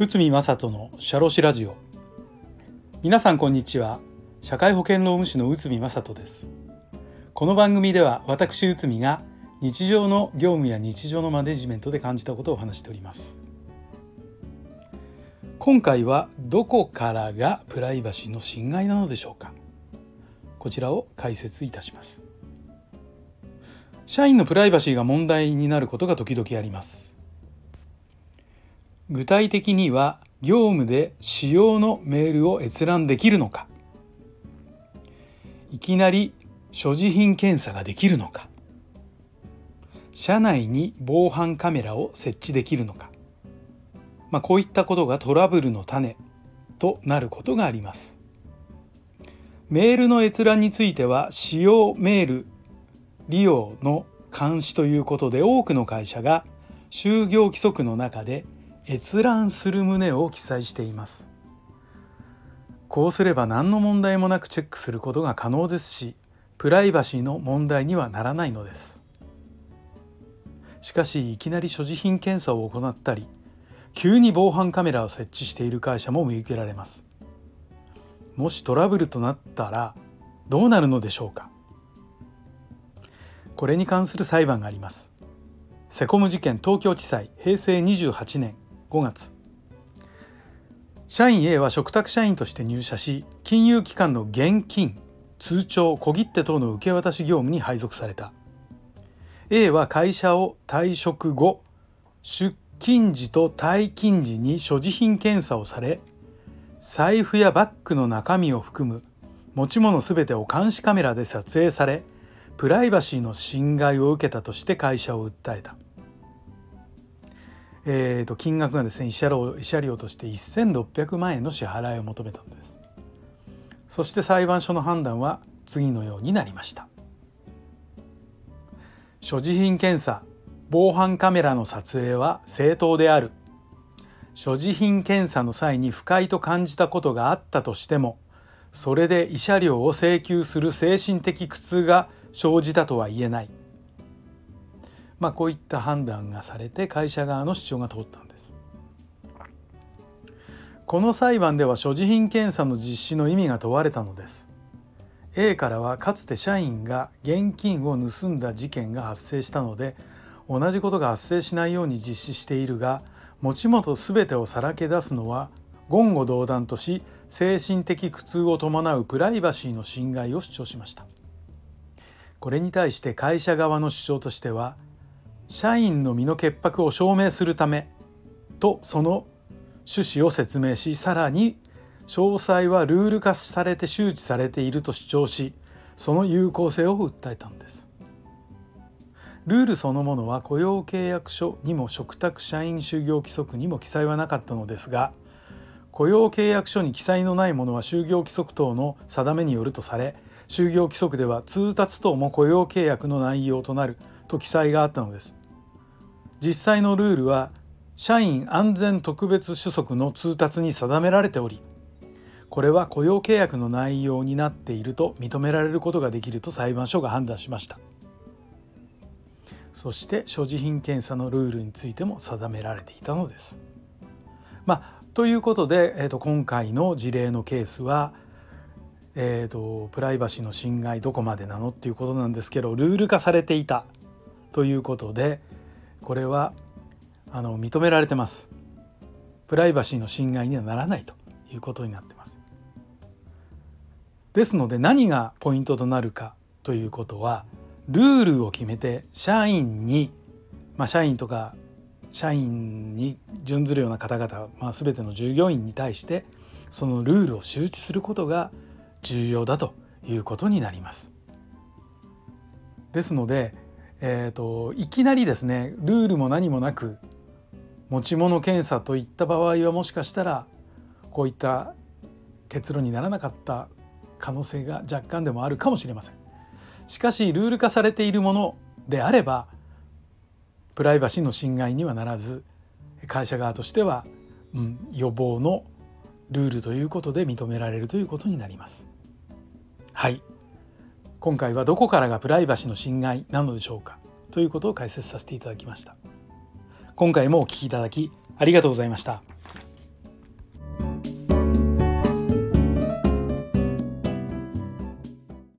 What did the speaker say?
内海正人のシャロシラジオ。皆さんこんにちは。社会保険労務士の内海正人です。この番組では私内海が日常の業務や日常のマネジメントで感じたことを話しております。今回はどこからがプライバシーの侵害なのでしょうか。こちらを解説いたします。社員のプライバシーが問題になることが時々あります。具体的には業務で使用のメールを閲覧できるのか。いきなり所持品検査ができるのか。社内に防犯カメラを設置できるのか、まあ、こういったことがトラブルの種となることがあります。メールの閲覧については使用メール利用の監視ということで多くの会社が就業規則の中で閲覧する旨を記載しています。こうすれば何の問題もなくチェックすることが可能ですしプライバシーの問題にはならないのです。しかしいきなり所持品検査を行ったり急に防犯カメラを設置している会社も見受けられますもしトラブルとなったらどうなるのでしょうか？これに関する裁判があります。セコム事件東京地裁平成28年5月。社員 A は嘱託社員として入社し金融機関の現金通帳小切手等の受け渡し業務に配属された。A は会社を退職後出勤時と退勤時に所持品検査をされ財布やバッグの中身を含む持ち物すべてを監視カメラで撮影されプライバシーの侵害を受けたとして会社を訴えた。えーと、金額がですね慰謝料慰謝料として1600万円の支払いを求めたのです。そして裁判所の判断は次のようになりました。所持品検査防犯カメラの撮影は正当である。所持品検査の際に不快と感じたことがあったとしてもそれで慰謝料を請求する精神的苦痛が生じたとは言えない。まあこういった判断がされて会社側の主張が通ったんです。この裁判では所持品検査の実施の意味が問われたのです。A からはかつて社員が現金を盗んだ事件が発生したので同じことが発生しないように実施しているが持ち物全てをさらけ出すのは言語道断とし精神的苦痛を伴うプライバシーの侵害を主張しました。これに対して会社側の主張としては社員の身の潔白を証明するためとその趣旨を説明しさらに詳細はルール化されて周知されていると主張しその有効性を訴えたんです。ルールそのものは雇用契約書にも嘱託社員就業規則にも記載はなかったのですが雇用契約書に記載のないものは就業規則等の定めによるとされ就業規則では通達等も雇用契約の内容となると記載があったのです実際のルールは社員安全特別主則の通達に定められておりこれは雇用契約の内容になっていると認められることができると裁判所が判断しましたそして所持品検査のルールについても定められていたのです。まあ、ということで、えーと、今回の事例のケースは、えーとプライバシーの侵害どこまでなのっていうことなんですけどルール化されていたということでこれはあの認められてます。プライバシーの侵害にはならないということになってます。ですので何がポイントとなるかということはルールを決めて社員に、まあ、社員とか社員に準ずるような方々、まあ、全ての従業員に対してそのルールを周知することが重要だということになります。ですので、えーと、いきなりですねルールも何もなく持ち物検査といった場合はもしかしたらこういった結論にならなかった可能性が若干でもあるかもしれません。しかしルール化されているものであればプライバシーの侵害にはならず会社側としては、うん、予防のルールということで認められるということになります。はい。今回はどこからがプライバシーの侵害なのでしょうか？ということを解説させていただきました。今回もお聴きいただきありがとうございました。